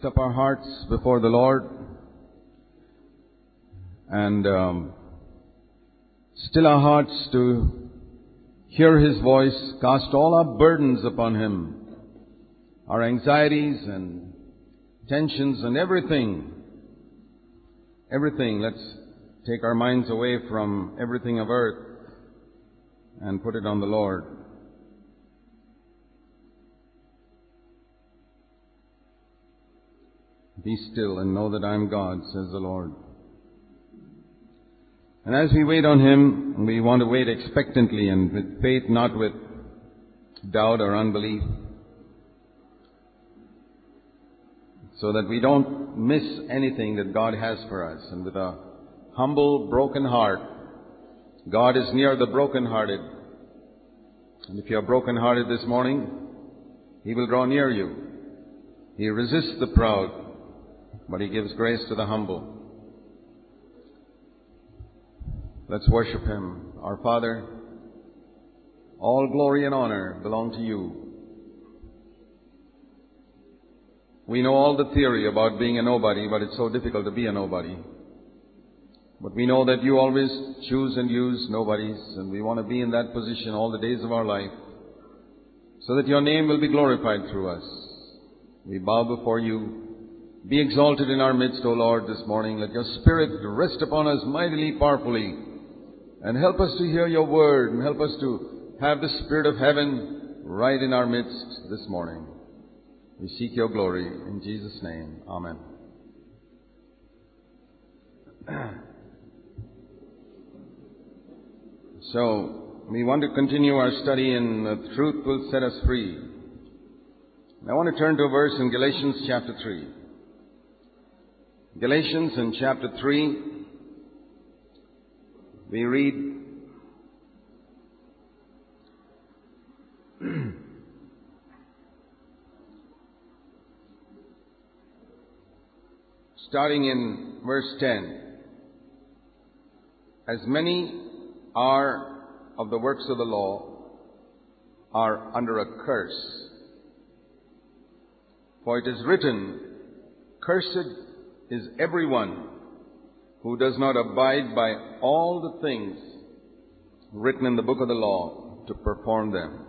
lift up our hearts before the Lord and um, still our hearts to hear His voice, cast all our burdens upon Him, our anxieties and tensions and everything. Everything. Let's take our minds away from everything of earth and put it on the Lord. Be still and know that I am God, says the Lord. And as we wait on Him, we want to wait expectantly and with faith, not with doubt or unbelief. So that we don't miss anything that God has for us. And with a humble, broken heart, God is near the brokenhearted. And if you are brokenhearted this morning, He will draw near you. He resists the proud, but He gives grace to the humble. Let's worship Him. Our Father, all glory and honor belong to you. We know all the theory about being a nobody, but it's so difficult to be a nobody. But we know that you always choose and use nobodies, and we want to be in that position all the days of our life, so that your name will be glorified through us. We bow before you. Be exalted in our midst, O Lord, this morning. Let your Spirit rest upon us mightily, powerfully, and help us to hear your word, and help us to have the Spirit of heaven right in our midst this morning. We seek your glory in Jesus' name. Amen. So, we want to continue our study in The Truth Will Set Us Free. I want to turn to a verse in Galatians chapter 3. Galatians in chapter 3, we read, starting in verse 10. As many are of the works of the law are under a curse. For it is written, Cursed is everyone who does not abide by all the things written in the book of the law to perform them.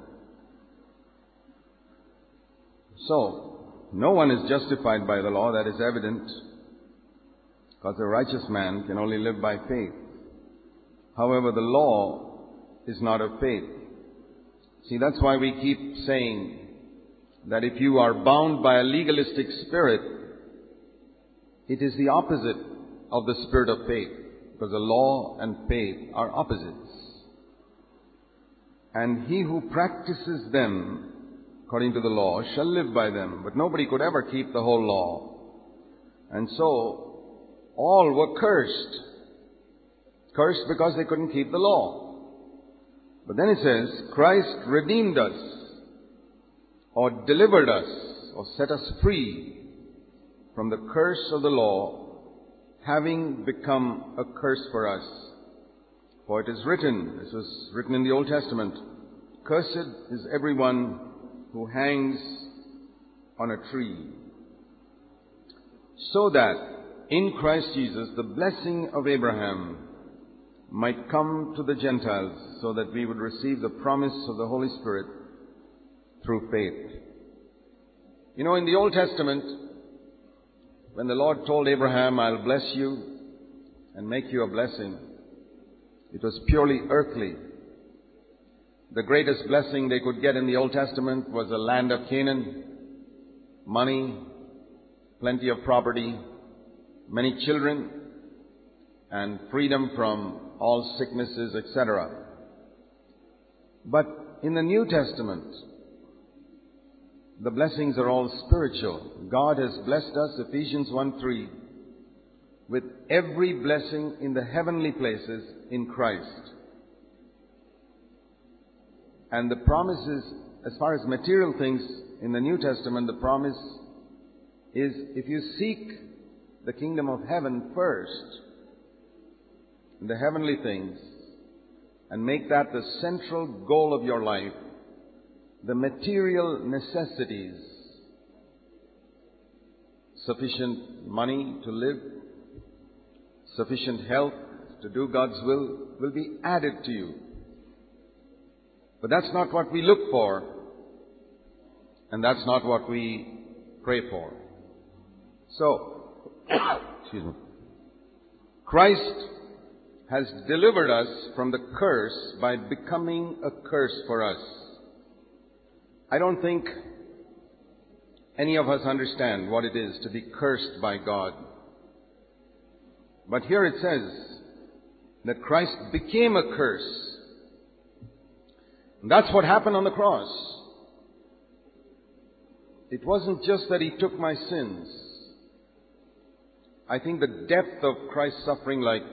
So, no one is justified by the law, that is evident, because a righteous man can only live by faith. However, the law is not of faith. See, that's why we keep saying that if you are bound by a legalistic spirit, it is the opposite of the spirit of faith, because the law and faith are opposites. And he who practices them according to the law shall live by them, but nobody could ever keep the whole law. And so, all were cursed Cursed because they couldn't keep the law. But then it says, Christ redeemed us, or delivered us, or set us free from the curse of the law, having become a curse for us. For it is written, this was written in the Old Testament, Cursed is everyone who hangs on a tree. So that in Christ Jesus the blessing of Abraham might come to the Gentiles so that we would receive the promise of the Holy Spirit through faith. You know, in the Old Testament, when the Lord told Abraham, I'll bless you and make you a blessing, it was purely earthly. The greatest blessing they could get in the Old Testament was the land of Canaan, money, plenty of property, many children, and freedom from all sicknesses, etc. But in the New Testament, the blessings are all spiritual. God has blessed us, Ephesians 1 3, with every blessing in the heavenly places in Christ. And the promises, as far as material things in the New Testament, the promise is if you seek the kingdom of heaven first, the heavenly things and make that the central goal of your life, the material necessities sufficient money to live, sufficient health to do God's will, will be added to you. But that's not what we look for, and that's not what we pray for. So, excuse me. Christ has delivered us from the curse by becoming a curse for us. I don't think any of us understand what it is to be cursed by God. But here it says that Christ became a curse. And that's what happened on the cross. It wasn't just that He took my sins. I think the depth of Christ's suffering, like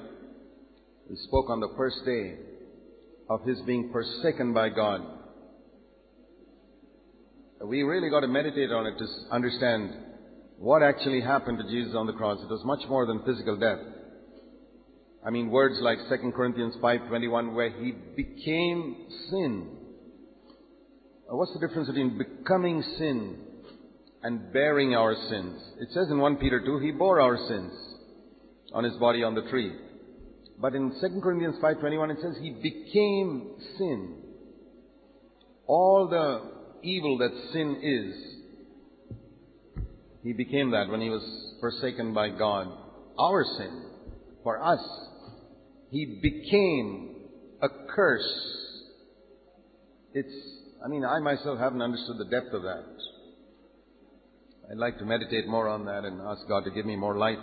we spoke on the first day of His being forsaken by God. We really got to meditate on it to understand what actually happened to Jesus on the cross. It was much more than physical death. I mean, words like 2 Corinthians 5.21 where He became sin. What's the difference between becoming sin and bearing our sins? It says in 1 Peter 2, He bore our sins on His body on the tree. But in 2 Corinthians 5.21 it says He became sin. All the evil that sin is, He became that when He was forsaken by God. Our sin, for us, He became a curse. It's, I mean, I myself haven't understood the depth of that. I'd like to meditate more on that and ask God to give me more light.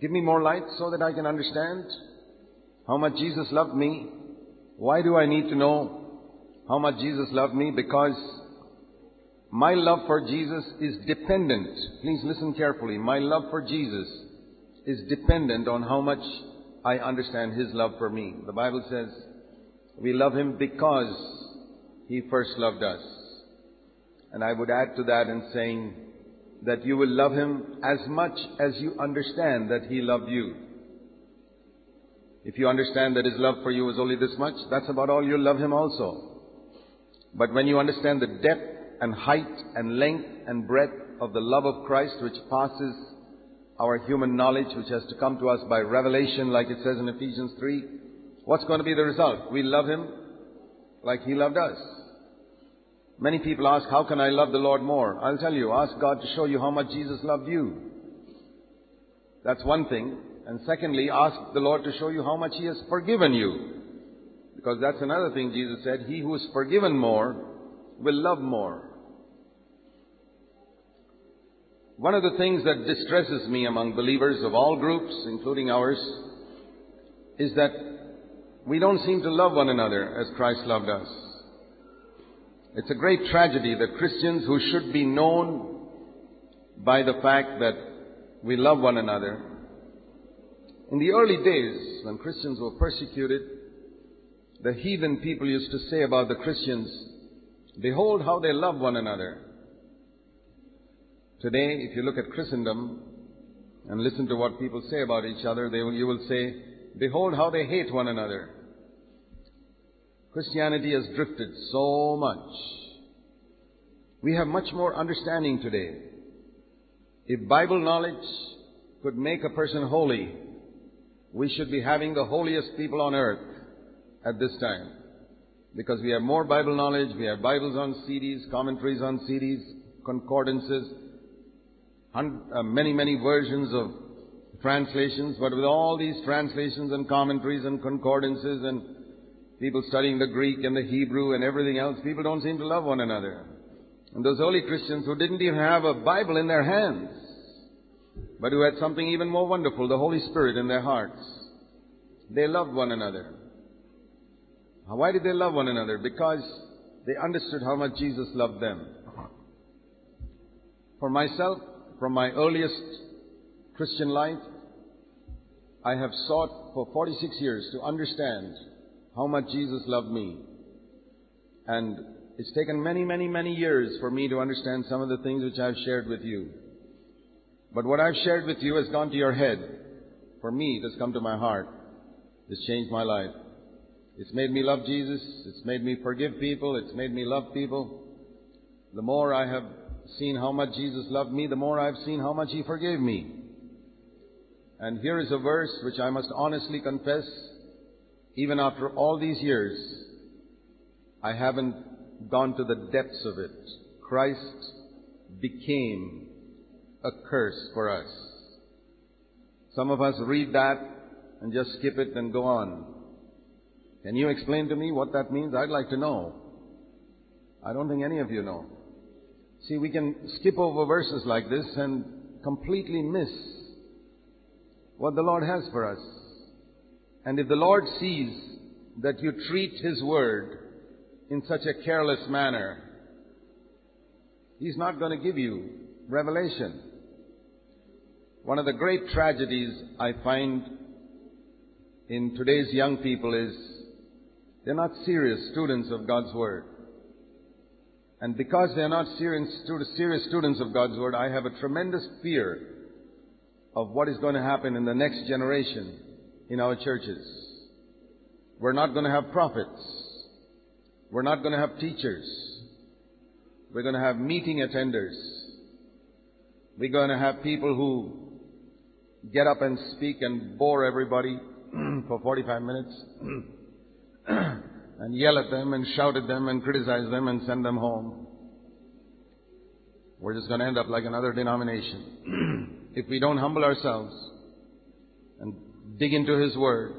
Give me more light so that I can understand how much Jesus loved me. Why do I need to know how much Jesus loved me? Because my love for Jesus is dependent. Please listen carefully. My love for Jesus is dependent on how much I understand His love for me. The Bible says we love Him because He first loved us. And I would add to that in saying that you will love Him as much as you understand that He loved you. If you understand that His love for you is only this much, that's about all you'll love Him also. But when you understand the depth and height and length and breadth of the love of Christ which passes our human knowledge, which has to come to us by revelation, like it says in Ephesians 3, what's going to be the result? We love Him like He loved us. Many people ask, how can I love the Lord more? I'll tell you, ask God to show you how much Jesus loved you. That's one thing. And secondly, ask the Lord to show you how much He has forgiven you. Because that's another thing Jesus said, He who is forgiven more will love more. One of the things that distresses me among believers of all groups, including ours, is that we don't seem to love one another as Christ loved us. It's a great tragedy that Christians who should be known by the fact that we love one another, in the early days when Christians were persecuted, the heathen people used to say about the Christians, behold how they love one another. Today, if you look at Christendom and listen to what people say about each other, will, you will say, behold how they hate one another. Christianity has drifted so much. We have much more understanding today. If Bible knowledge could make a person holy, we should be having the holiest people on earth at this time. Because we have more Bible knowledge, we have Bibles on CDs, commentaries on CDs, concordances, uh, many, many versions of translations, but with all these translations and commentaries and concordances and people studying the Greek and the Hebrew and everything else, people don't seem to love one another. And those early Christians who didn't even have a Bible in their hands, but who had something even more wonderful, the Holy Spirit in their hearts, they loved one another. Why did they love one another? Because they understood how much Jesus loved them. For myself, from my earliest Christian life, I have sought for 46 years to understand how much Jesus loved me. And it's taken many, many, many years for me to understand some of the things which I've shared with you. But what I've shared with you has gone to your head. For me, it has come to my heart. It's changed my life. It's made me love Jesus. It's made me forgive people. It's made me love people. The more I have seen how much Jesus loved me, the more I've seen how much He forgave me. And here is a verse which I must honestly confess, even after all these years, I haven't gone to the depths of it. Christ became a curse for us. Some of us read that and just skip it and go on. Can you explain to me what that means? I'd like to know. I don't think any of you know. See, we can skip over verses like this and completely miss what the Lord has for us. And if the Lord sees that you treat His Word in such a careless manner, He's not going to give you revelation. One of the great tragedies I find in today's young people is they're not serious students of God's Word. And because they're not serious, serious students of God's Word, I have a tremendous fear of what is going to happen in the next generation in our churches. We're not going to have prophets. We're not going to have teachers. We're going to have meeting attenders. We're going to have people who get up and speak and bore everybody for 45 minutes and yell at them and shout at them and criticize them and send them home. We're just going to end up like another denomination. if we don't humble ourselves and dig into His Word,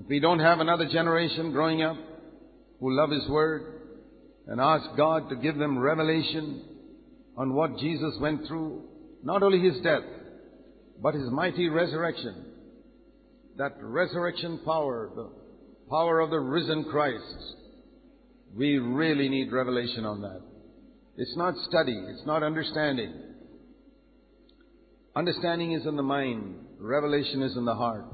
if we don't have another generation growing up who love His Word and ask God to give them revelation on what Jesus went through, not only His death, but His mighty resurrection, that resurrection power, the power of the risen Christ, we really need revelation on that. It's not study, it's not understanding. Understanding is in the mind, revelation is in the heart.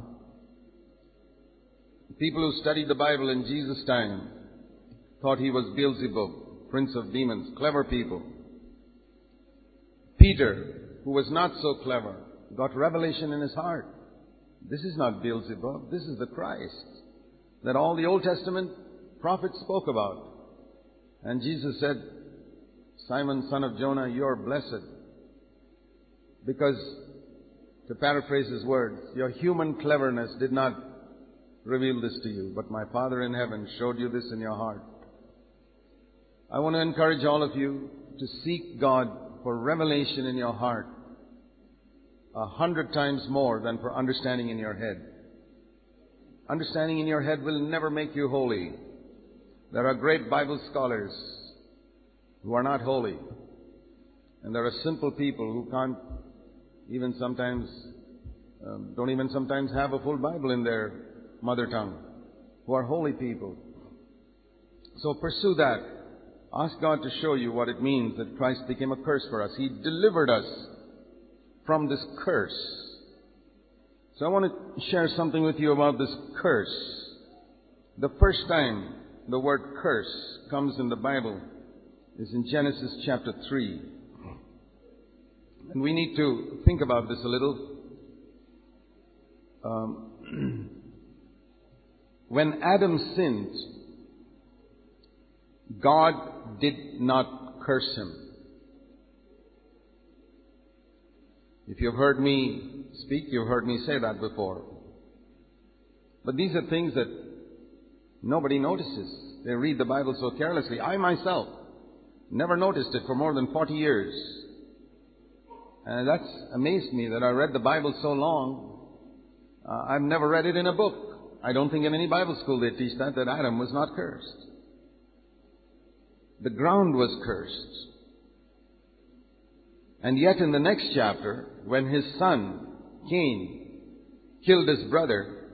People who studied the Bible in Jesus' time thought he was Beelzebub, prince of demons, clever people. Peter, who was not so clever, got revelation in his heart. This is not Beelzebub, this is the Christ that all the Old Testament prophets spoke about. And Jesus said, Simon, son of Jonah, you are blessed. Because, to paraphrase his words, your human cleverness did not reveal this to you, but my Father in heaven showed you this in your heart. I want to encourage all of you to seek God for revelation in your heart a hundred times more than for understanding in your head. Understanding in your head will never make you holy. There are great Bible scholars who are not holy. And there are simple people who can't even sometimes, um, don't even sometimes have a full Bible in their mother tongue, who are holy people. So pursue that. Ask God to show you what it means that Christ became a curse for us. He delivered us from this curse. So I want to share something with you about this curse. The first time the word curse comes in the Bible is in Genesis chapter 3. And we need to think about this a little. Um, when Adam sinned, God did not curse him. If you've heard me speak, you've heard me say that before. But these are things that nobody notices. They read the Bible so carelessly. I myself never noticed it for more than 40 years. And that's amazed me that I read the Bible so long. Uh, I've never read it in a book. I don't think in any Bible school they teach that, that Adam was not cursed. The ground was cursed. And yet in the next chapter, when his son, Cain, killed his brother,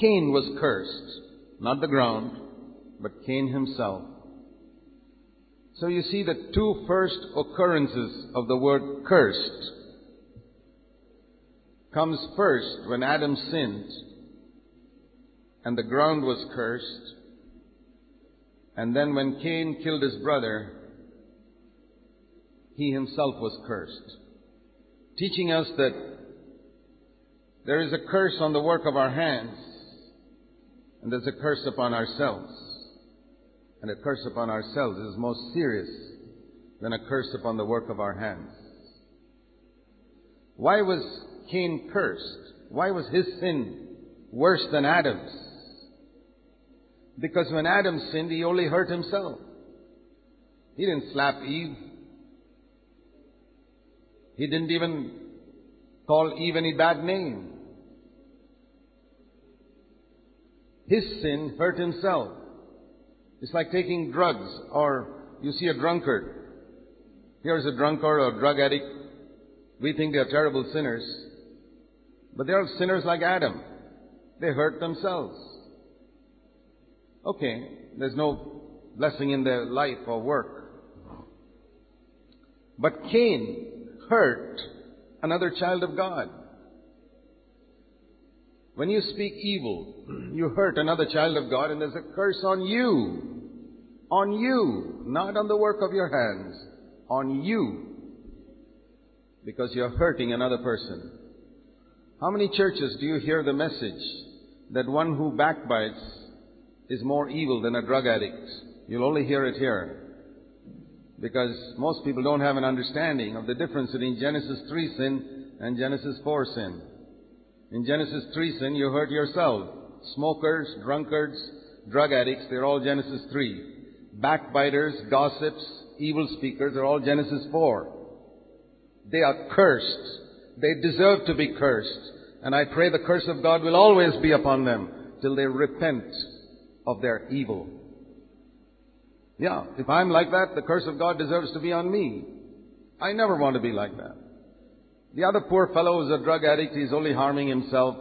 Cain was cursed. Not the ground, but Cain himself. So you see the two first occurrences of the word cursed comes first when Adam sinned and the ground was cursed. And then when Cain killed his brother, he himself was cursed. Teaching us that there is a curse on the work of our hands, and there's a curse upon ourselves. And a curse upon ourselves is most serious than a curse upon the work of our hands. Why was Cain cursed? Why was his sin worse than Adam's? Because when Adam sinned, he only hurt himself. He didn't slap Eve. He didn't even call Eve any bad name. His sin hurt himself. It's like taking drugs or you see a drunkard. Here's a drunkard or a drug addict. We think they are terrible sinners. But they are sinners like Adam. They hurt themselves. Okay, there's no blessing in their life or work. But Cain hurt another child of God. When you speak evil, you hurt another child of God and there's a curse on you. On you. Not on the work of your hands. On you. Because you're hurting another person. How many churches do you hear the message that one who backbites is more evil than a drug addict? You'll only hear it here. Because most people don't have an understanding of the difference between Genesis 3 sin and Genesis 4 sin. In Genesis 3 sin, you hurt yourself. Smokers, drunkards, drug addicts, they're all Genesis 3. Backbiters, gossips, evil speakers—they're all Genesis 4. They are cursed. They deserve to be cursed. And I pray the curse of God will always be upon them till they repent of their evil. Yeah, if I'm like that, the curse of God deserves to be on me. I never want to be like that. The other poor fellow is a drug addict. He's only harming himself.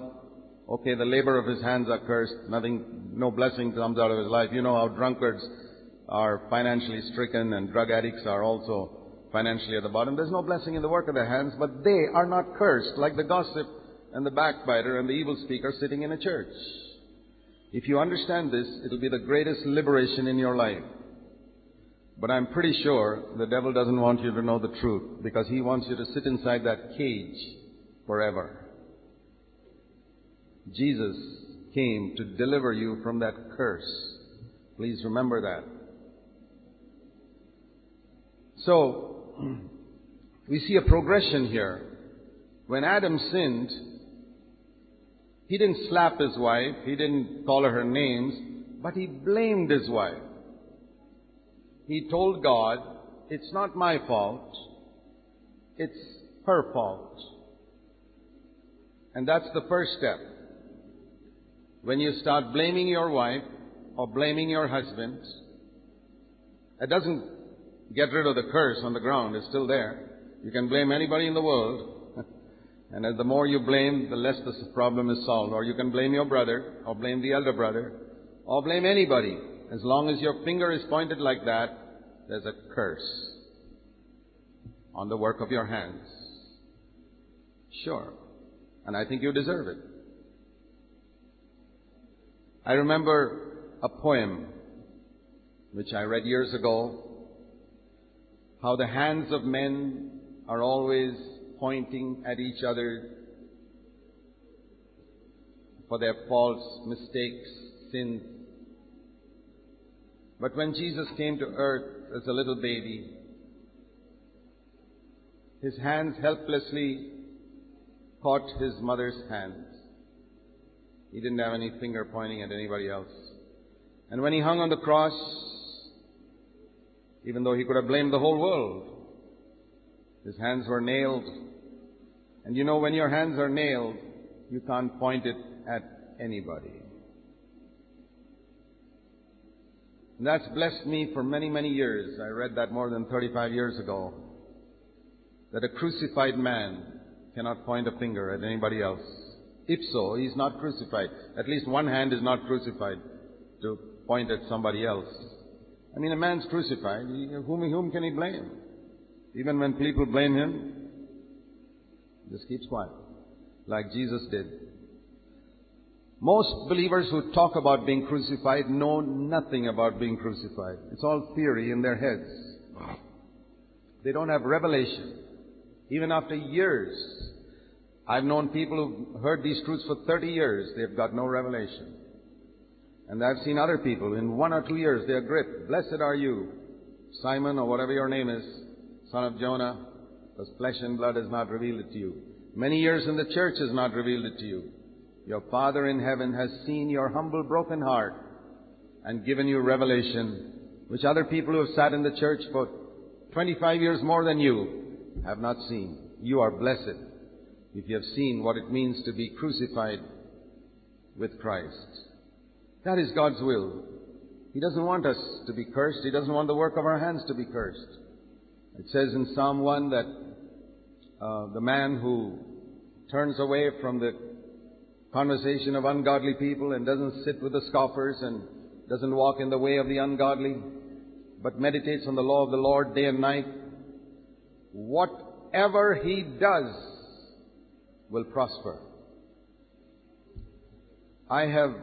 Okay, the labor of his hands are cursed. Nothing, no blessing comes out of his life. You know how drunkards are financially stricken and drug addicts are also financially at the bottom. There's no blessing in the work of their hands, but they are not cursed like the gossip and the backbiter and the evil speaker sitting in a church. If you understand this, it'll be the greatest liberation in your life. But I'm pretty sure the devil doesn't want you to know the truth because he wants you to sit inside that cage forever. Jesus came to deliver you from that curse. Please remember that. So, we see a progression here. When Adam sinned, he didn't slap his wife, he didn't call her names, but he blamed his wife. He told God, it's not my fault, it's her fault. And that's the first step. When you start blaming your wife or blaming your husband, it doesn't get rid of the curse on the ground, it's still there. You can blame anybody in the world. and the more you blame, the less the problem is solved. Or you can blame your brother, or blame the elder brother, or blame anybody. As long as your finger is pointed like that, there's a curse on the work of your hands. Sure. And I think you deserve it. I remember a poem which I read years ago, how the hands of men are always pointing at each other for their faults, mistakes, sins. But when Jesus came to earth as a little baby, his hands helplessly caught his mother's hands. He didn't have any finger pointing at anybody else. And when he hung on the cross, even though he could have blamed the whole world, his hands were nailed. And you know, when your hands are nailed, you can't point it at anybody. And that's blessed me for many, many years. I read that more than 35 years ago. That a crucified man cannot point a finger at anybody else. If so, he's not crucified. At least one hand is not crucified to point at somebody else. I mean, a man's crucified. Whom, whom can he blame? Even when people blame him, just keeps quiet. Like Jesus did. Most believers who talk about being crucified know nothing about being crucified. It's all theory in their heads. They don't have revelation. Even after years, I've known people who've heard these truths for 30 years, they've got no revelation. And I've seen other people, in one or two years, they're gripped. Blessed are you, Simon, or whatever your name is. son of Jonah, because flesh and blood has not revealed it to you. Many years in the church has not revealed it to you. Your Father in heaven has seen your humble broken heart and given you revelation, which other people who have sat in the church for 25 years more than you have not seen. You are blessed if you have seen what it means to be crucified with Christ. That is God's will. He doesn't want us to be cursed. He doesn't want the work of our hands to be cursed. It says in Psalm 1 that uh, the man who turns away from the conversation of ungodly people and doesn't sit with the scoffers and doesn't walk in the way of the ungodly, but meditates on the law of the Lord day and night, whatever he does will prosper. I have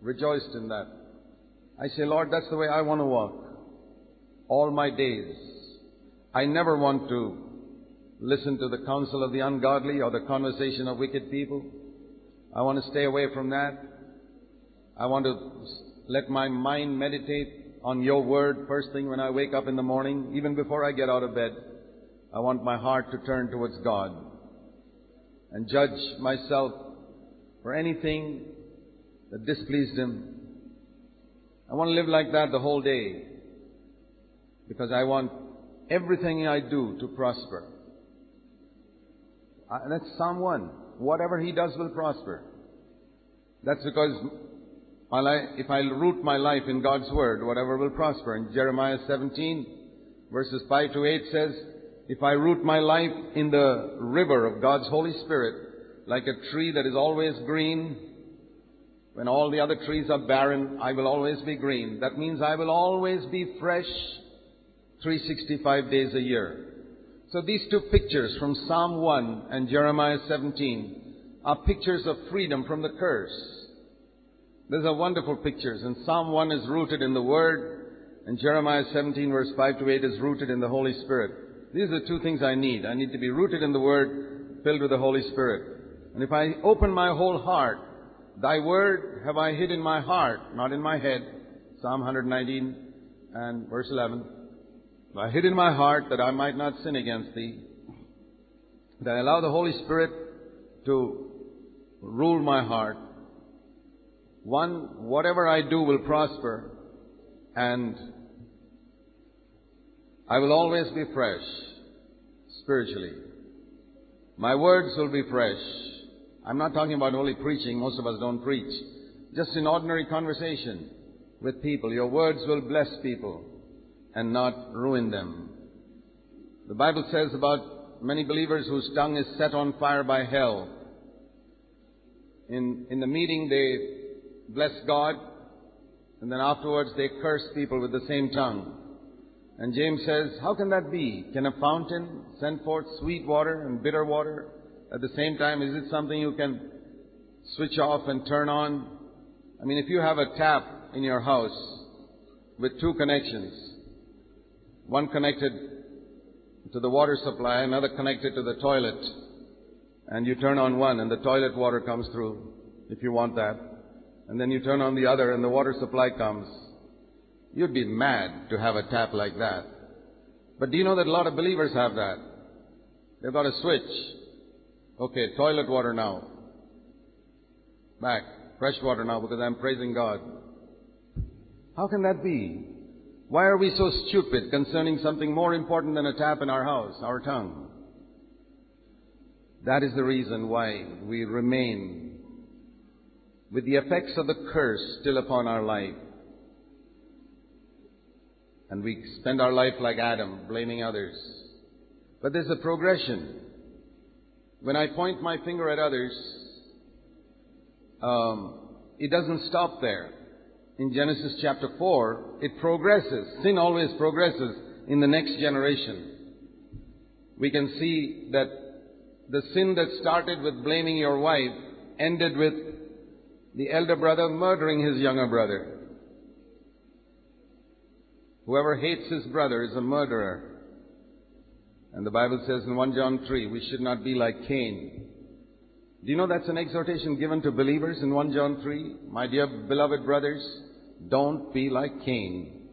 rejoiced in that. I say, Lord, that's the way I want to walk all my days. I never want to listen to the counsel of the ungodly or the conversation of wicked people. I want to stay away from that. I want to let my mind meditate on your word first thing when I wake up in the morning, even before I get out of bed. I want my heart to turn towards God and judge myself for anything that displeased Him. I want to live like that the whole day because I want everything I do to prosper. Uh, that's Psalm 1. Whatever he does will prosper. That's because if I root my life in God's Word, whatever will prosper. In Jeremiah 17, verses 5 to 8 says, If I root my life in the river of God's Holy Spirit, like a tree that is always green, when all the other trees are barren, I will always be green. That means I will always be fresh 365 days a year. So these two pictures from Psalm 1 and Jeremiah 17 are pictures of freedom from the curse. These are wonderful pictures. And Psalm 1 is rooted in the Word, and Jeremiah 17 verse 5 to 8 is rooted in the Holy Spirit. These are the two things I need. I need to be rooted in the Word, filled with the Holy Spirit. And if I open my whole heart, Thy Word have I hid in my heart, not in my head. Psalm 119 and verse 11. I hid in my heart that I might not sin against thee. That I allow the Holy Spirit to rule my heart. One, whatever I do will prosper, and I will always be fresh spiritually. My words will be fresh. I'm not talking about only preaching. Most of us don't preach. Just in ordinary conversation with people. Your words will bless people and not ruin them. The Bible says about many believers whose tongue is set on fire by hell. In, in the meeting, they bless God, and then afterwards they curse people with the same tongue. And James says, How can that be? Can a fountain send forth sweet water and bitter water at the same time? Is it something you can switch off and turn on? I mean, if you have a tap in your house with two connections, one connected to the water supply, another connected to the toilet. And you turn on one and the toilet water comes through, if you want that. And then you turn on the other and the water supply comes. You'd be mad to have a tap like that. But do you know that a lot of believers have that? They've got a switch. Okay, toilet water now. Back. Fresh water now because I'm praising God. How can that be? Why are we so stupid concerning something more important than a tap in our house, our tongue? That is the reason why we remain with the effects of the curse still upon our life. And we spend our life like Adam, blaming others. But there's a progression. When I point my finger at others, um, it doesn't stop there in Genesis chapter 4, it progresses. Sin always progresses in the next generation. We can see that the sin that started with blaming your wife ended with the elder brother murdering his younger brother. Whoever hates his brother is a murderer. And the Bible says in 1 John 3, we should not be like Cain. Do you know that's an exhortation given to believers in 1 John 3? My dear beloved brothers, don't be like Cain,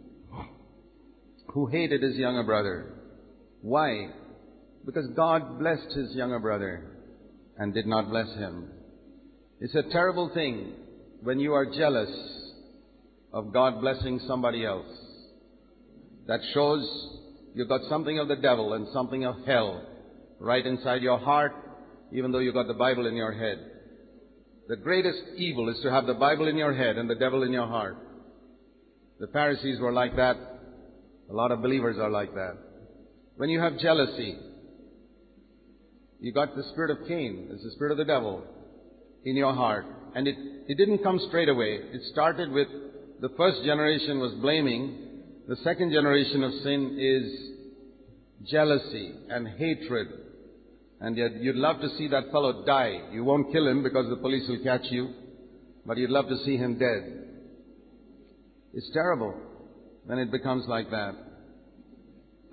who hated his younger brother. Why? Because God blessed his younger brother and did not bless him. It's a terrible thing when you are jealous of God blessing somebody else. That shows you've got something of the devil and something of hell right inside your heart, even though you've got the Bible in your head. The greatest evil is to have the Bible in your head and the devil in your heart. The Pharisees were like that. A lot of believers are like that. When you have jealousy, you got the spirit of Cain, it's the spirit of the devil in your heart. And it, it didn't come straight away. It started with the first generation was blaming. The second generation of sin is jealousy and hatred. And yet you'd love to see that fellow die. You won't kill him because the police will catch you, but you'd love to see him dead. It's terrible when it becomes like that.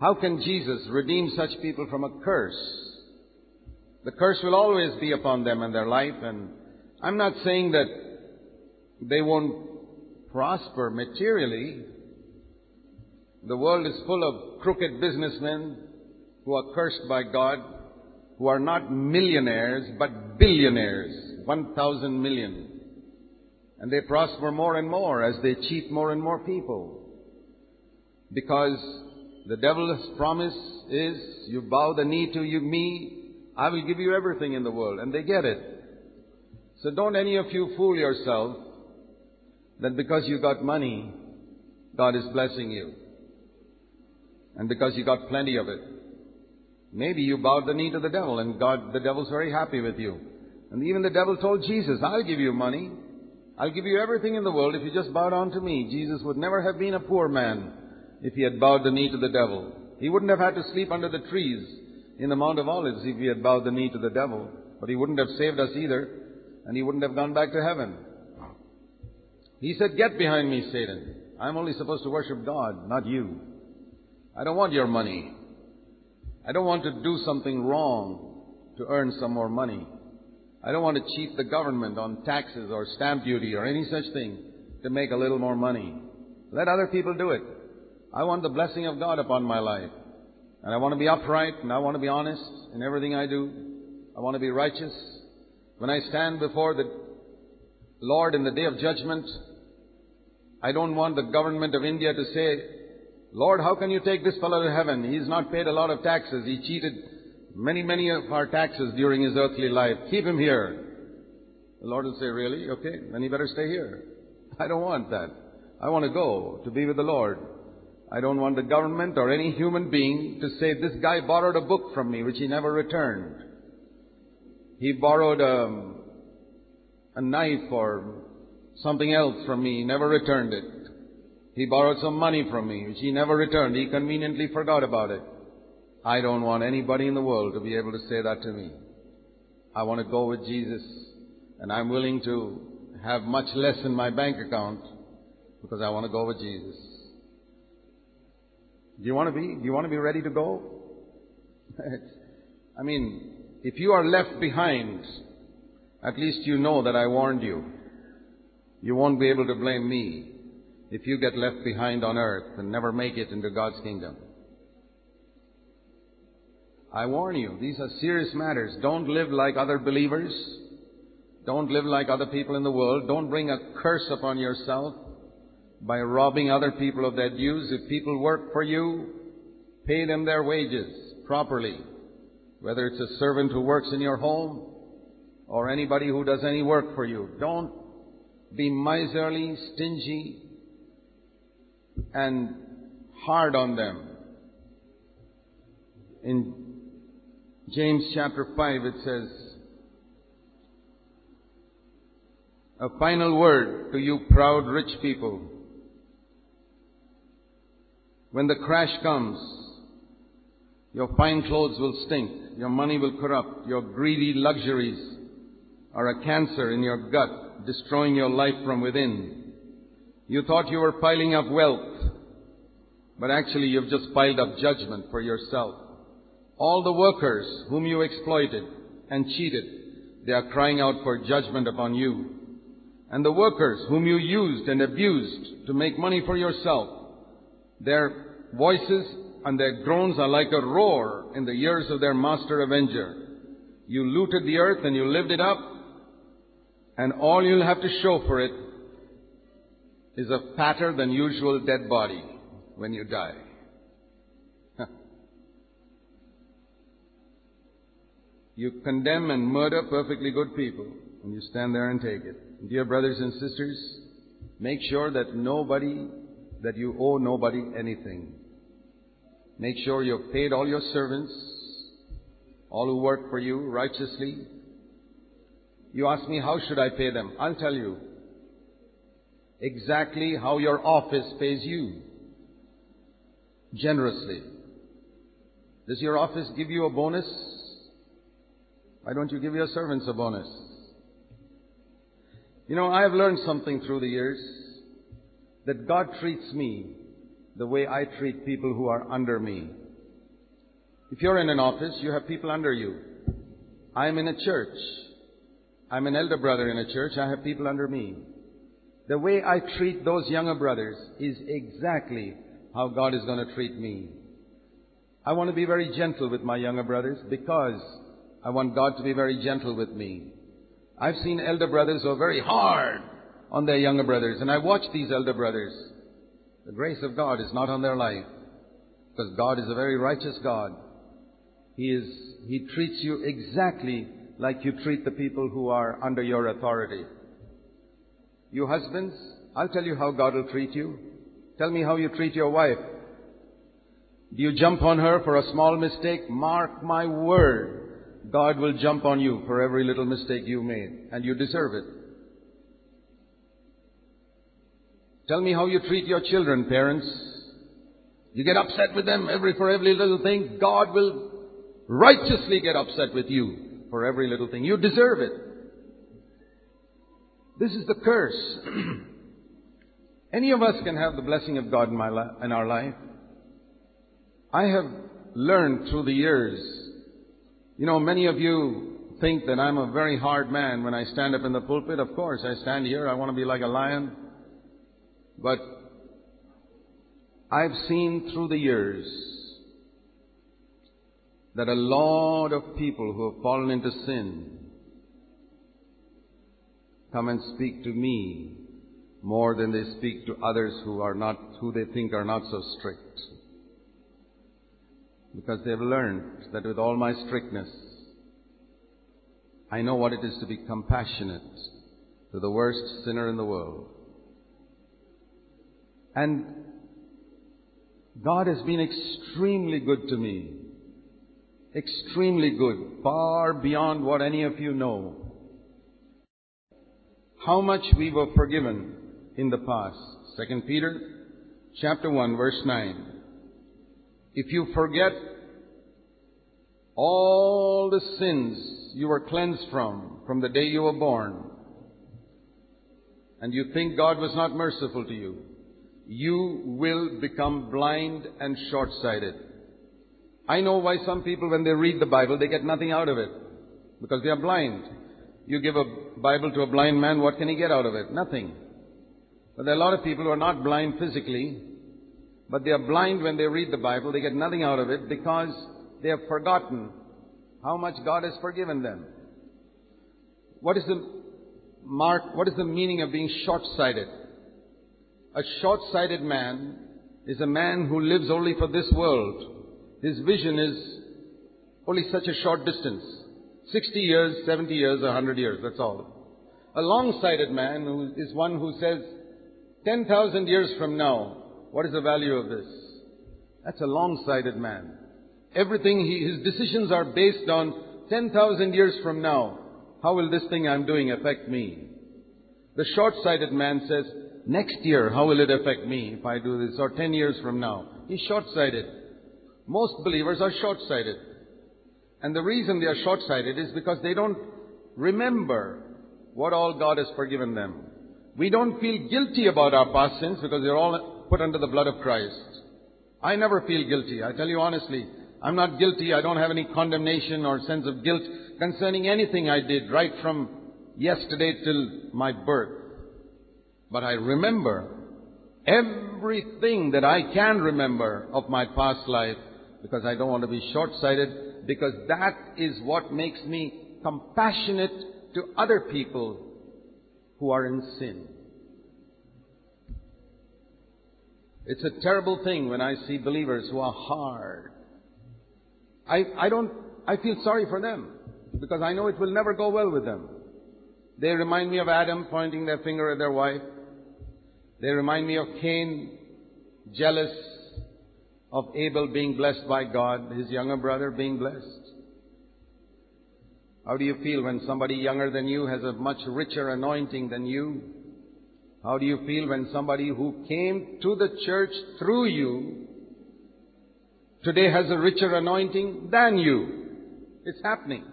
How can Jesus redeem such people from a curse? The curse will always be upon them and their life, and I'm not saying that they won't prosper materially. The world is full of crooked businessmen who are cursed by God, who are not millionaires, but billionaires, 1,000 million. And they prosper more and more as they cheat more and more people. Because the devil's promise is, you bow the knee to you, me, I will give you everything in the world. And they get it. So don't any of you fool yourself that because you got money, God is blessing you. And because you got plenty of it. Maybe you bowed the knee to the devil and God, the devil's very happy with you. And even the devil told Jesus, I'll give you money. I'll give you everything in the world if you just bow down to me. Jesus would never have been a poor man if he had bowed the knee to the devil. He wouldn't have had to sleep under the trees in the Mount of Olives if he had bowed the knee to the devil. But he wouldn't have saved us either, and he wouldn't have gone back to heaven. He said, Get behind me, Satan. I'm only supposed to worship God, not you. I don't want your money. I don't want to do something wrong to earn some more money. I don't want to cheat the government on taxes or stamp duty or any such thing to make a little more money. Let other people do it. I want the blessing of God upon my life. And I want to be upright and I want to be honest in everything I do. I want to be righteous. When I stand before the Lord in the day of judgment, I don't want the government of India to say, Lord, how can you take this fellow to heaven? He's not paid a lot of taxes. He cheated many, many of our taxes during his earthly life. Keep him here. The Lord will say, Really? Okay, then he better stay here. I don't want that. I want to go to be with the Lord. I don't want the government or any human being to say, This guy borrowed a book from me which he never returned. He borrowed a, a knife or something else from me, he never returned it. He borrowed some money from me, which he never returned. He conveniently forgot about it. I don't want anybody in the world to be able to say that to me. I want to go with Jesus, and I'm willing to have much less in my bank account because I want to go with Jesus. Do you want to be? Do you want to be ready to go? I mean, if you are left behind, at least you know that I warned you. You won't be able to blame me if you get left behind on earth and never make it into God's kingdom. I warn you, these are serious matters. Don't live like other believers. Don't live like other people in the world. Don't bring a curse upon yourself by robbing other people of their dues. If people work for you, pay them their wages properly. Whether it's a servant who works in your home or anybody who does any work for you. Don't be miserly, stingy, and hard on them. In James chapter 5 it says, A final word to you proud rich people. When the crash comes, your fine clothes will stink, your money will corrupt, your greedy luxuries are a cancer in your gut, destroying your life from within. You thought you were piling up wealth, but actually you've just piled up judgment for yourself. All the workers whom you exploited and cheated, they are crying out for judgment upon you. And the workers whom you used and abused to make money for yourself, their voices and their groans are like a roar in the ears of their master avenger. You looted the earth and you lived it up, and all you'll have to show for it is a fatter than usual dead body when you die. You condemn and murder perfectly good people, and you stand there and take it. Dear brothers and sisters, make sure that nobody, that you owe nobody anything. Make sure you've paid all your servants, all who work for you righteously. You ask me, how should I pay them? I'll tell you exactly how your office pays you. Generously. Does your office give you a bonus? Why don't you give your servants a bonus? You know, I have learned something through the years that God treats me the way I treat people who are under me. If you're in an office, you have people under you. I'm in a church. I'm an elder brother in a church. I have people under me. The way I treat those younger brothers is exactly how God is going to treat me. I want to be very gentle with my younger brothers because I want God to be very gentle with me. I've seen elder brothers who are very hard on their younger brothers, and I watch these elder brothers. The grace of God is not on their life because God is a very righteous God. He is, He treats you exactly like you treat the people who are under your authority. You husbands, I'll tell you how God will treat you. Tell me how you treat your wife. Do you jump on her for a small mistake? Mark my word. God will jump on you for every little mistake you made, and you deserve it. Tell me how you treat your children, parents. You get upset with them every for every little thing. God will righteously get upset with you for every little thing. You deserve it. This is the curse. Any of us can have the blessing of God in, my li- in our life. I have learned through the years. You know, many of you think that I'm a very hard man when I stand up in the pulpit. Of course, I stand here. I want to be like a lion. But I've seen through the years that a lot of people who have fallen into sin come and speak to me more than they speak to others who are not, who they think are not so strict. Because they've learned that with all my strictness, I know what it is to be compassionate to the worst sinner in the world. And God has been extremely good to me. Extremely good. Far beyond what any of you know. How much we were forgiven in the past. Second Peter chapter 1 verse 9. If you forget all the sins you were cleansed from, from the day you were born, and you think God was not merciful to you, you will become blind and short-sighted. I know why some people, when they read the Bible, they get nothing out of it. Because they are blind. You give a Bible to a blind man, what can he get out of it? Nothing. But there are a lot of people who are not blind physically, but they are blind when they read the Bible. They get nothing out of it because they have forgotten how much God has forgiven them. What is the mark, what is the meaning of being short-sighted? A short-sighted man is a man who lives only for this world. His vision is only such a short distance. 60 years, 70 years, 100 years, that's all. A long-sighted man is one who says, 10,000 years from now, what is the value of this? That's a long-sighted man. Everything, he, his decisions are based on 10,000 years from now. How will this thing I'm doing affect me? The short-sighted man says, next year, how will it affect me if I do this? Or 10 years from now. He's short-sighted. Most believers are short-sighted. And the reason they are short-sighted is because they don't remember what all God has forgiven them. We don't feel guilty about our past sins because they're all put under the blood of Christ. I never feel guilty. I tell you honestly, I'm not guilty. I don't have any condemnation or sense of guilt concerning anything I did right from yesterday till my birth. But I remember everything that I can remember of my past life because I don't want to be short-sighted because that is what makes me compassionate to other people who are in sin. It's a terrible thing when I see believers who are hard. I, I don't, I feel sorry for them because I know it will never go well with them. They remind me of Adam pointing their finger at their wife. They remind me of Cain, jealous of Abel being blessed by God, his younger brother being blessed. How do you feel when somebody younger than you has a much richer anointing than you? How do you feel when somebody who came to the church through you today has a richer anointing than you? It's happening.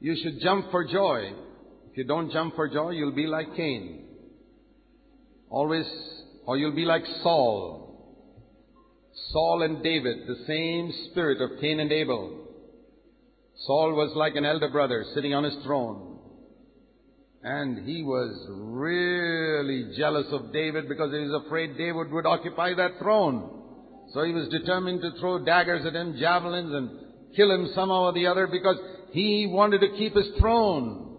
You should jump for joy. If you don't jump for joy, you'll be like Cain. Always, or you'll be like Saul. Saul and David, the same spirit of Cain and Abel. Saul was like an elder brother sitting on his throne. And he was really jealous of David because he was afraid David would occupy that throne. So he was determined to throw daggers at him, javelins, and kill him somehow or the other because he wanted to keep his throne.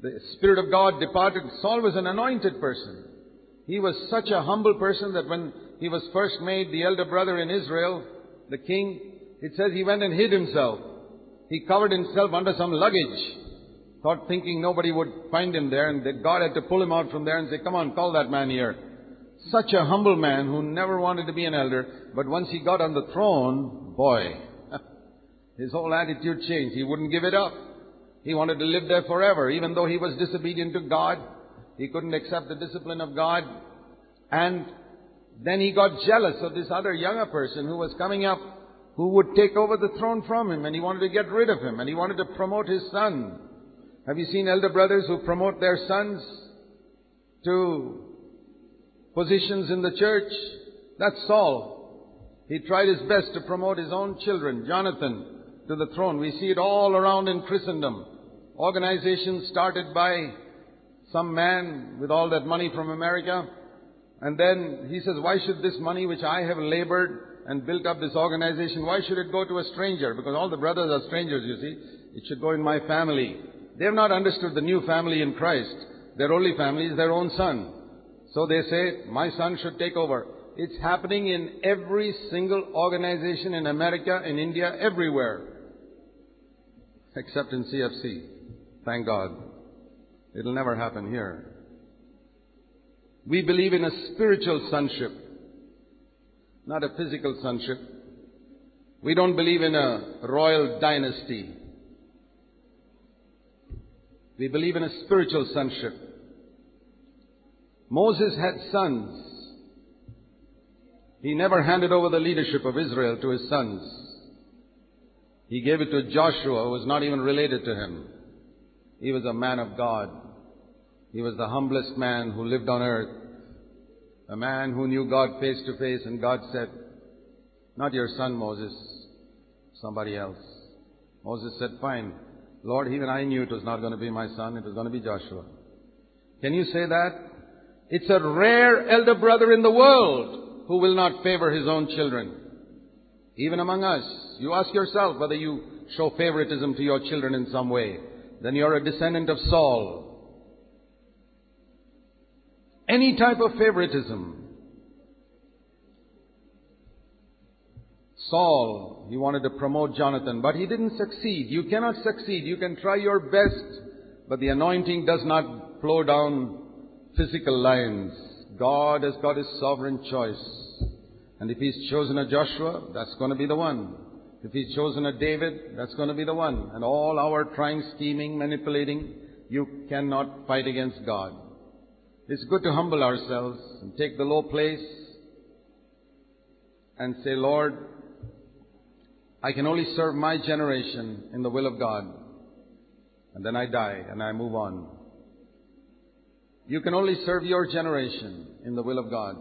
The Spirit of God departed. Saul was an anointed person. He was such a humble person that when he was first made the elder brother in Israel, the king, it says he went and hid himself. He covered himself under some luggage, thought thinking nobody would find him there, and that God had to pull him out from there and say, come on, call that man here. Such a humble man who never wanted to be an elder, but once he got on the throne, boy, his whole attitude changed. He wouldn't give it up. He wanted to live there forever. Even though he was disobedient to God, he couldn't accept the discipline of God. And then he got jealous of this other younger person who was coming up who would take over the throne from him and he wanted to get rid of him and he wanted to promote his son. Have you seen elder brothers who promote their sons to positions in the church? That's Saul. He tried his best to promote his own children, Jonathan, to the throne. We see it all around in Christendom. Organizations started by some man with all that money from America. And then he says, why should this money which I have labored and built up this organization, why should it go to a stranger? Because all the brothers are strangers, you see. It should go in my family. They have not understood the new family in Christ. Their only family is their own son. So they say, my son should take over. It's happening in every single organization in America, in India, everywhere except in CFC. Thank God. It'll never happen here. We believe in a spiritual sonship, not a physical sonship. We don't believe in a royal dynasty. We believe in a spiritual sonship. Moses had sons. He never handed over the leadership of Israel to his sons. He gave it to Joshua, who was not even related to him. He was a man of God. He was the humblest man who lived on earth. A man who knew God face to face, and God said, Not your son, Moses, somebody else. Moses said, Fine. Lord, even I knew it was not going to be my son, it was going to be Joshua. Can you say that? It's a rare elder brother in the world who will not favor his own children. Even among us, you ask yourself whether you show favoritism to your children in some way. Then you're a descendant of Saul. Any type of favoritism. Saul, he wanted to promote Jonathan, but he didn't succeed. You cannot succeed. You can try your best, but the anointing does not flow down physical lines. God has got his sovereign choice. And if he's chosen a Joshua, that's going to be the one. If he's chosen a David, that's going to be the one. And all our trying, scheming, manipulating, you cannot fight against God. It's good to humble ourselves and take the low place and say, Lord, I can only serve my generation in the will of God. And then I die and I move on. You can only serve your generation in the will of God.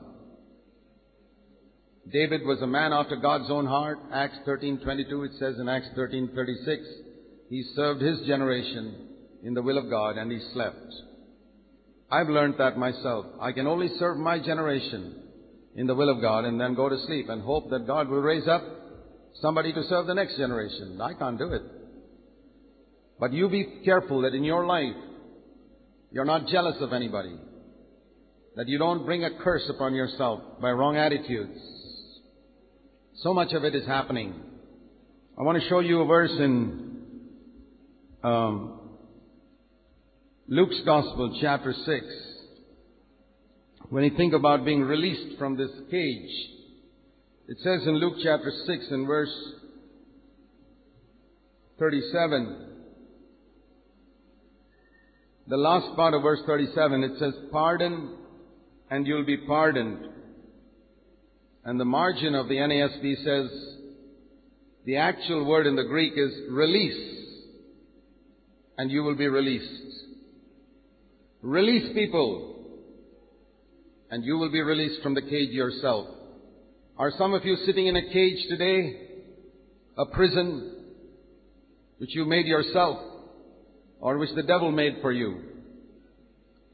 David was a man after God's own heart. Acts 13:22 it says in Acts 13:36 he served his generation in the will of God and he slept. I've learned that myself. I can only serve my generation in the will of God and then go to sleep and hope that God will raise up somebody to serve the next generation. I can't do it. But you be careful that in your life, you're not jealous of anybody. That you don't bring a curse upon yourself by wrong attitudes. So much of it is happening. I want to show you a verse in um, Luke's Gospel, chapter 6. When you think about being released from this cage, it says in Luke chapter 6 and verse 37, the last part of verse 37, it says, Pardon and you'll be pardoned. And the margin of the NASB says, the actual word in the Greek is release, and you will be released. Release people, and you will be released from the cage yourself. Are some of you sitting in a cage today? A prison which you made yourself or which the devil made for you?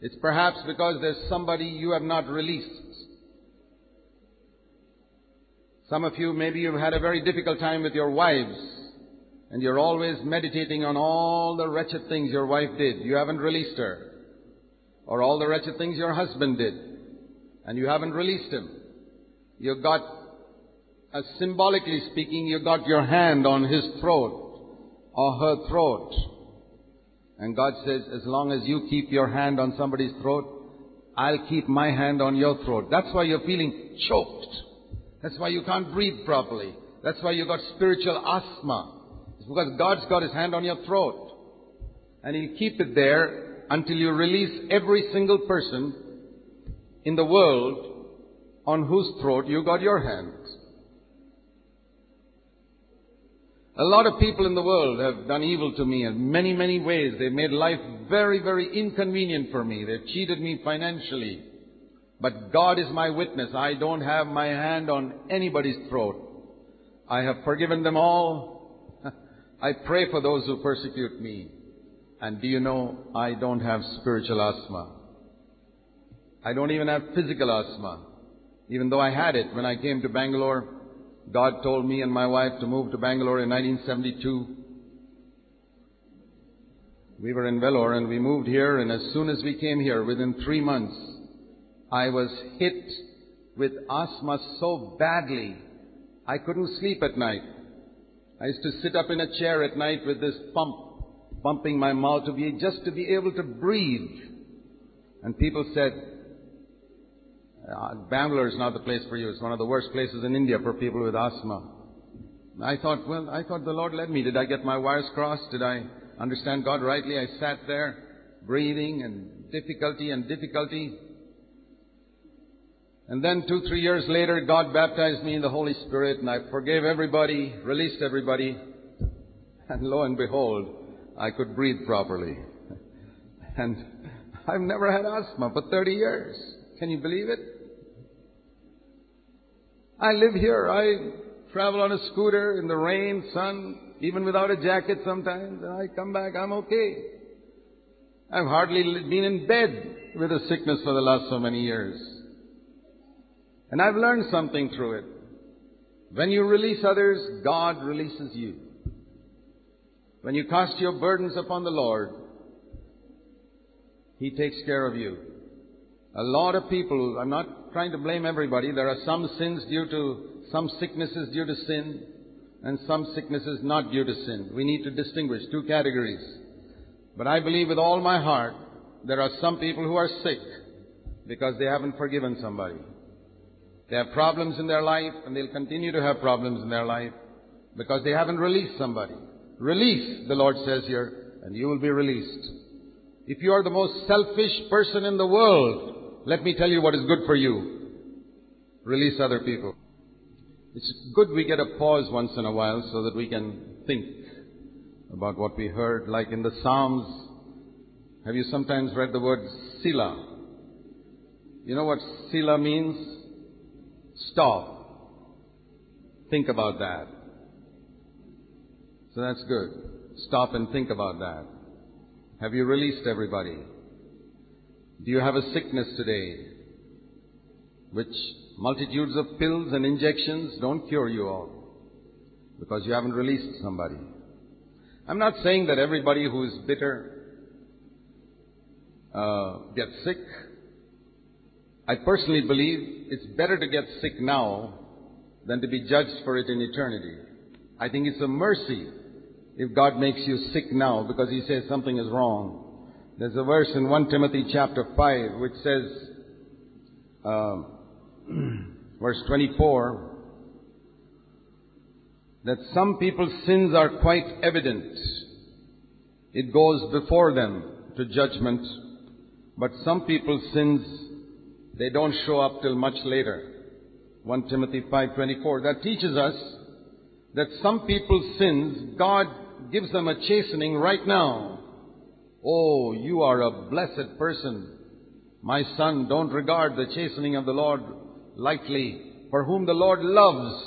It's perhaps because there's somebody you have not released. Some of you, maybe you've had a very difficult time with your wives, and you're always meditating on all the wretched things your wife did. You haven't released her. Or all the wretched things your husband did, and you haven't released him. You got, as symbolically speaking, you got your hand on his throat, or her throat. And God says, as long as you keep your hand on somebody's throat, I'll keep my hand on your throat. That's why you're feeling choked. That's why you can't breathe properly. That's why you've got spiritual asthma. It's because God's got His hand on your throat. And He'll keep it there until you release every single person in the world on whose throat you got your hands. A lot of people in the world have done evil to me in many, many ways. They've made life very, very inconvenient for me. They've cheated me financially. But God is my witness. I don't have my hand on anybody's throat. I have forgiven them all. I pray for those who persecute me. And do you know, I don't have spiritual asthma. I don't even have physical asthma. Even though I had it when I came to Bangalore, God told me and my wife to move to Bangalore in 1972. We were in Vellore and we moved here and as soon as we came here, within three months, I was hit with asthma so badly, I couldn't sleep at night. I used to sit up in a chair at night with this pump pumping my mouth to be just to be able to breathe. And people said, uh, Bangalore is not the place for you. It's one of the worst places in India for people with asthma. I thought, well, I thought the Lord led me. Did I get my wires crossed? Did I understand God rightly? I sat there, breathing and difficulty and difficulty. And then two, three years later, God baptized me in the Holy Spirit and I forgave everybody, released everybody. And lo and behold, I could breathe properly. And I've never had asthma for 30 years. Can you believe it? I live here. I travel on a scooter in the rain, sun, even without a jacket sometimes, and I come back, I'm okay. I've hardly been in bed with a sickness for the last so many years. And I've learned something through it. When you release others, God releases you. When you cast your burdens upon the Lord, He takes care of you. A lot of people, I'm not trying to blame everybody, there are some sins due to, some sicknesses due to sin, and some sicknesses not due to sin. We need to distinguish two categories. But I believe with all my heart, there are some people who are sick because they haven't forgiven somebody. They have problems in their life and they'll continue to have problems in their life because they haven't released somebody. Release, the Lord says here, and you will be released. If you are the most selfish person in the world, let me tell you what is good for you. Release other people. It's good we get a pause once in a while so that we can think about what we heard. Like in the Psalms, have you sometimes read the word Selah? You know what Selah means? Stop. Think about that. So that's good. Stop and think about that. Have you released everybody? Do you have a sickness today which multitudes of pills and injections don't cure you of because you haven't released somebody? I'm not saying that everybody who is bitter uh, gets sick. I personally believe it's better to get sick now than to be judged for it in eternity. I think it's a mercy if God makes you sick now because He says something is wrong. There's a verse in 1 Timothy chapter 5 which says, uh, verse 24, that some people's sins are quite evident. It goes before them to judgment, but some people's sins, they don't show up till much later. 1 Timothy 5:24 that teaches us that some people's sins God gives them a chastening right now. Oh, you are a blessed person. My son, don't regard the chastening of the Lord lightly. For whom the Lord loves,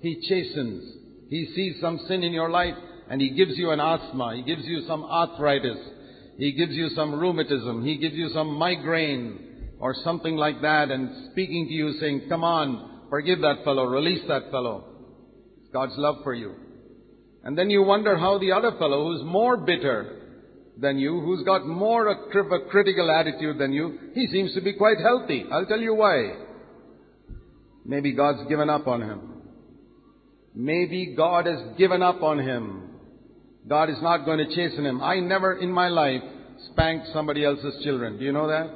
He chastens. He sees some sin in your life and He gives you an asthma. He gives you some arthritis. He gives you some rheumatism. He gives you some migraine or something like that and speaking to you saying, come on, forgive that fellow, release that fellow. It's God's love for you. And then you wonder how the other fellow who's more bitter than you, who's got more a, a critical attitude than you, he seems to be quite healthy. I'll tell you why. Maybe God's given up on him. Maybe God has given up on him. God is not going to chasten him. I never in my life spanked somebody else's children. Do you know that?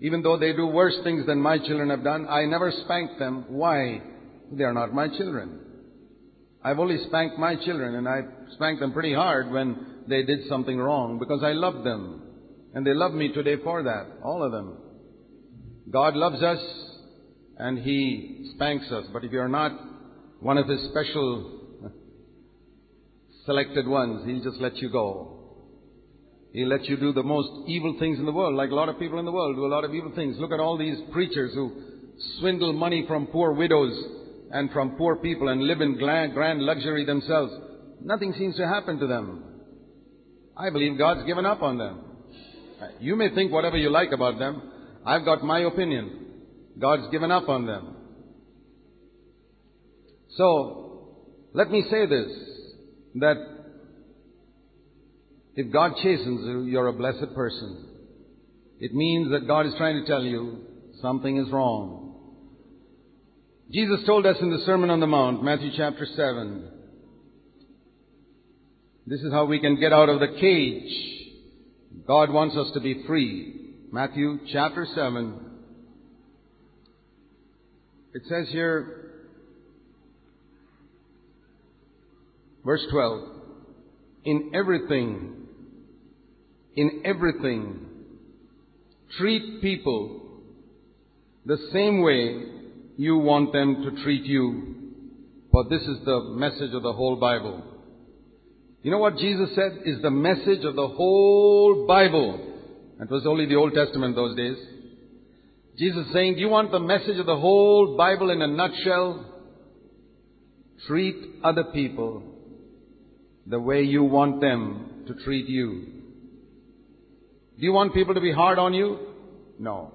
Even though they do worse things than my children have done, I never spanked them. Why? They are not my children. I've only spanked my children and I spanked them pretty hard when they did something wrong because I love them. And they love me today for that. All of them. God loves us and He spanks us. But if you're not one of His special selected ones, He'll just let you go. He'll let you do the most evil things in the world, like a lot of people in the world do a lot of evil things. Look at all these preachers who swindle money from poor widows and from poor people and live in grand luxury themselves. Nothing seems to happen to them. I believe God's given up on them. You may think whatever you like about them. I've got my opinion. God's given up on them. So, let me say this, that if God chastens you, you're a blessed person. It means that God is trying to tell you something is wrong. Jesus told us in the Sermon on the Mount, Matthew chapter 7, this is how we can get out of the cage. God wants us to be free. Matthew chapter 7. It says here, verse 12, in everything, in everything, treat people the same way you want them to treat you. For this is the message of the whole Bible. You know what Jesus said is the message of the whole Bible. It was only the Old Testament those days. Jesus saying, do you want the message of the whole Bible in a nutshell? Treat other people the way you want them to treat you. Do you want people to be hard on you? No.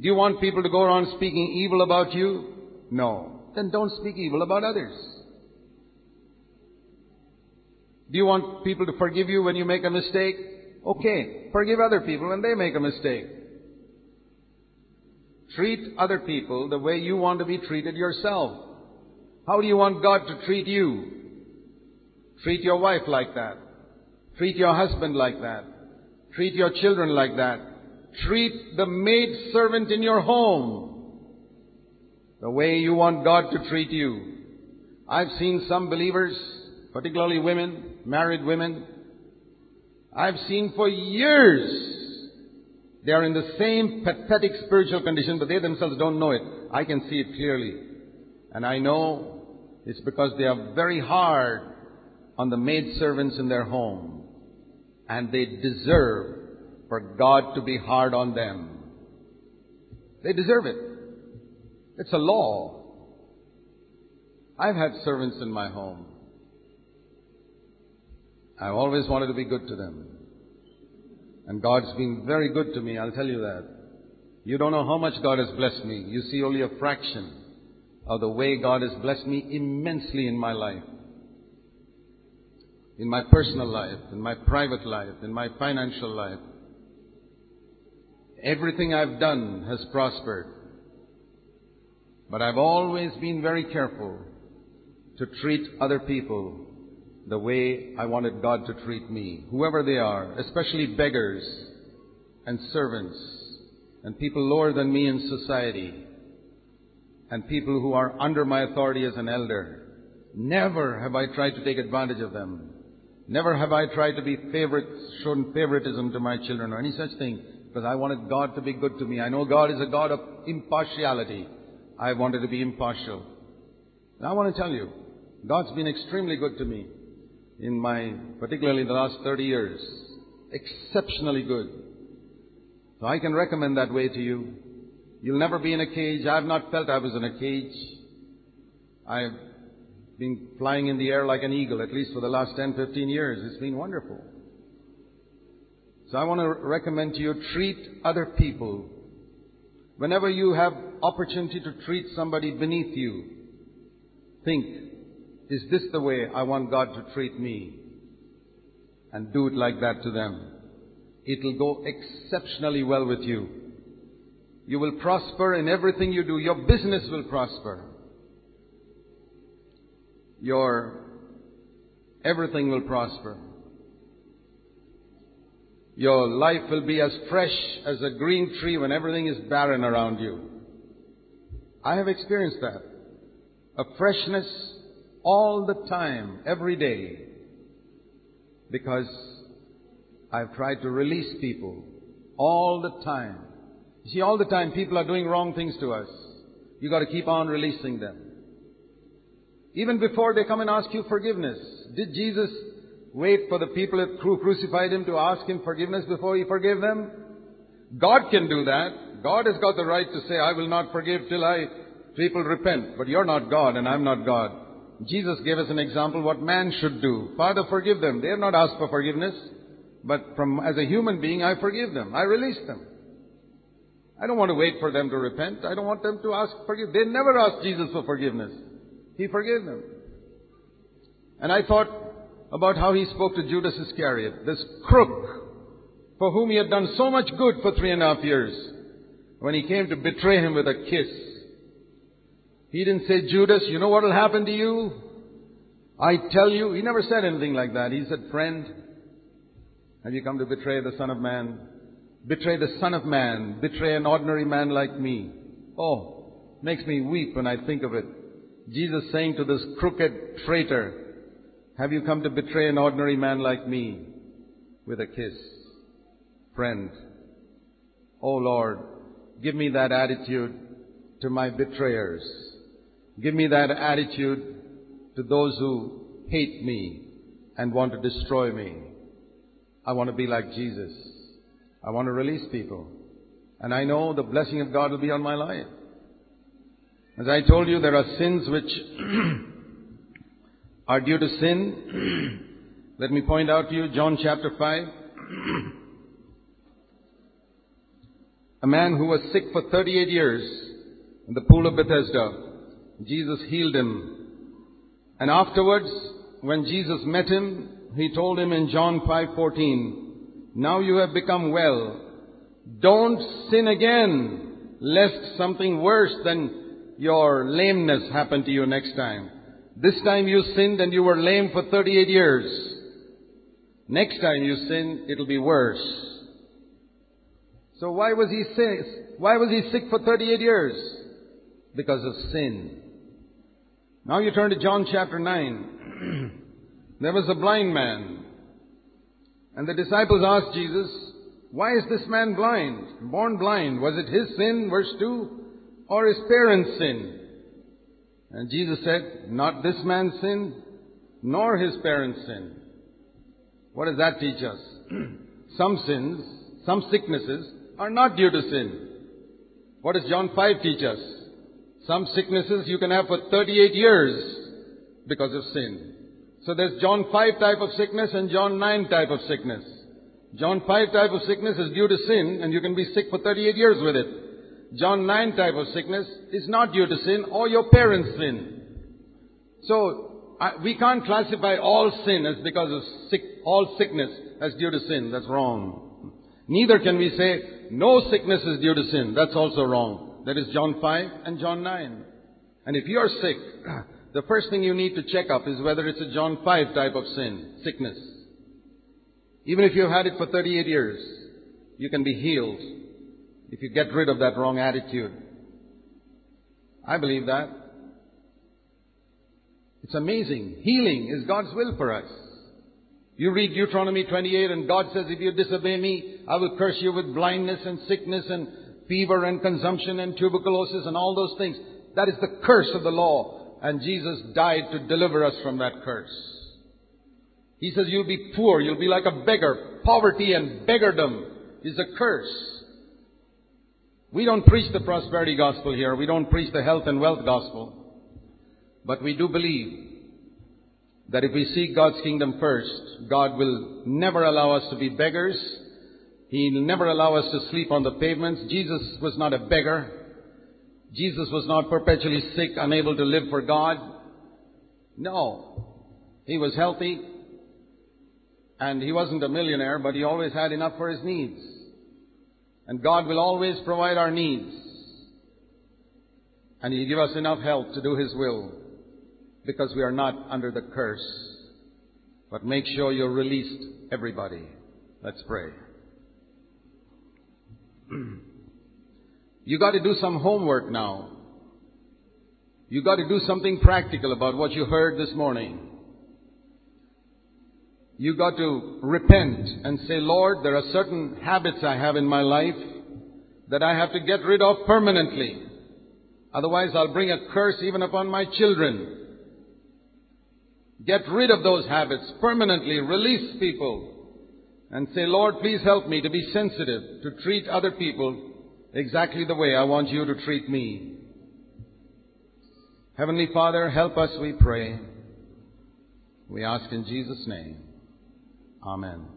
Do you want people to go around speaking evil about you? No. Then don't speak evil about others. Do you want people to forgive you when you make a mistake? Okay. Forgive other people when they make a mistake. Treat other people the way you want to be treated yourself. How do you want God to treat you? Treat your wife like that. Treat your husband like that. Treat your children like that. Treat the maid servant in your home the way you want God to treat you. I've seen some believers, particularly women, married women, I've seen for years they are in the same pathetic spiritual condition, but they themselves don't know it. I can see it clearly. And I know it's because they are very hard on the maid servants in their home. And they deserve for God to be hard on them. They deserve it. It's a law. I've had servants in my home. I've always wanted to be good to them. And God's been very good to me, I'll tell you that. You don't know how much God has blessed me. You see only a fraction of the way God has blessed me immensely in my life. In my personal life, in my private life, in my financial life. Everything I've done has prospered. But I've always been very careful to treat other people the way I wanted God to treat me, whoever they are, especially beggars and servants and people lower than me in society and people who are under my authority as an elder. Never have I tried to take advantage of them. Never have I tried to be favorite, shown favoritism to my children or any such thing because I wanted God to be good to me. I know God is a God of impartiality. I wanted to be impartial. And I want to tell you, God's been extremely good to me in my, particularly in the last 30 years. Exceptionally good. So I can recommend that way to you. You'll never be in a cage. I've not felt I was in a cage. I've been flying in the air like an eagle, at least for the last 10, 15 years. It's been wonderful. So I want to recommend to you, treat other people. Whenever you have opportunity to treat somebody beneath you, think, is this the way I want God to treat me? And do it like that to them. It'll go exceptionally well with you. You will prosper in everything you do. Your business will prosper. Your everything will prosper. Your life will be as fresh as a green tree when everything is barren around you. I have experienced that. A freshness all the time, every day. Because I've tried to release people all the time. You see, all the time people are doing wrong things to us. You gotta keep on releasing them. Even before they come and ask you forgiveness. Did Jesus wait for the people who crucified him to ask him forgiveness before he forgave them? God can do that. God has got the right to say, I will not forgive till I, people repent. But you're not God and I'm not God. Jesus gave us an example what man should do. Father, forgive them. They have not asked for forgiveness. But from, as a human being, I forgive them. I release them. I don't want to wait for them to repent. I don't want them to ask forgiveness. They never asked Jesus for forgiveness. He forgave them. And I thought about how he spoke to Judas Iscariot, this crook, for whom he had done so much good for three and a half years, when he came to betray him with a kiss. He didn't say, Judas, you know what will happen to you? I tell you, he never said anything like that. He said, friend, have you come to betray the Son of Man? Betray the Son of Man. Betray an ordinary man like me. Oh, makes me weep when I think of it. Jesus saying to this crooked traitor, have you come to betray an ordinary man like me with a kiss? Friend, oh Lord, give me that attitude to my betrayers. Give me that attitude to those who hate me and want to destroy me. I want to be like Jesus. I want to release people. And I know the blessing of God will be on my life. As I told you, there are sins which are due to sin. Let me point out to you John chapter 5. A man who was sick for 38 years in the pool of Bethesda. Jesus healed him. And afterwards, when Jesus met him, he told him in John 5:14, "Now you have become well. Don't sin again, lest something worse than your lameness happen to you next time. This time you sinned and you were lame for 38 years. Next time you sin, it'll be worse. So why was he sick? Why was he sick for 38 years? Because of sin. Now you turn to John chapter 9. there was a blind man. And the disciples asked Jesus, why is this man blind? Born blind. Was it his sin, verse 2, or his parents' sin? And Jesus said, not this man's sin, nor his parents' sin. What does that teach us? some sins, some sicknesses are not due to sin. What does John 5 teach us? Some sicknesses you can have for 38 years because of sin. So there's John 5 type of sickness and John 9 type of sickness. John 5 type of sickness is due to sin and you can be sick for 38 years with it. John 9 type of sickness is not due to sin or your parents' sin. So, I, we can't classify all sin as because of sick, all sickness as due to sin. That's wrong. Neither can we say no sickness is due to sin. That's also wrong. That is John 5 and John 9. And if you are sick, the first thing you need to check up is whether it's a John 5 type of sin, sickness. Even if you've had it for 38 years, you can be healed if you get rid of that wrong attitude. I believe that. It's amazing. Healing is God's will for us. You read Deuteronomy 28 and God says, if you disobey me, I will curse you with blindness and sickness and fever and consumption and tuberculosis and all those things. That is the curse of the law. And Jesus died to deliver us from that curse. He says you'll be poor, you'll be like a beggar. Poverty and beggardom is a curse. We don't preach the prosperity gospel here. We don't preach the health and wealth gospel. But we do believe that if we seek God's kingdom first, God will never allow us to be beggars. He'll never allow us to sleep on the pavements. Jesus was not a beggar. Jesus was not perpetually sick, unable to live for God. No. He was healthy. And he wasn't a millionaire, but he always had enough for his needs. And God will always provide our needs. And he'll give us enough help to do his will because we are not under the curse. But make sure you're released, everybody. Let's pray. you got to do some homework now. You got to do something practical about what you heard this morning. You got to repent and say, Lord, there are certain habits I have in my life that I have to get rid of permanently. Otherwise I'll bring a curse even upon my children. Get rid of those habits permanently. Release people. And say, Lord, please help me to be sensitive, to treat other people exactly the way I want you to treat me. Heavenly Father, help us, we pray. We ask in Jesus' name. Amen.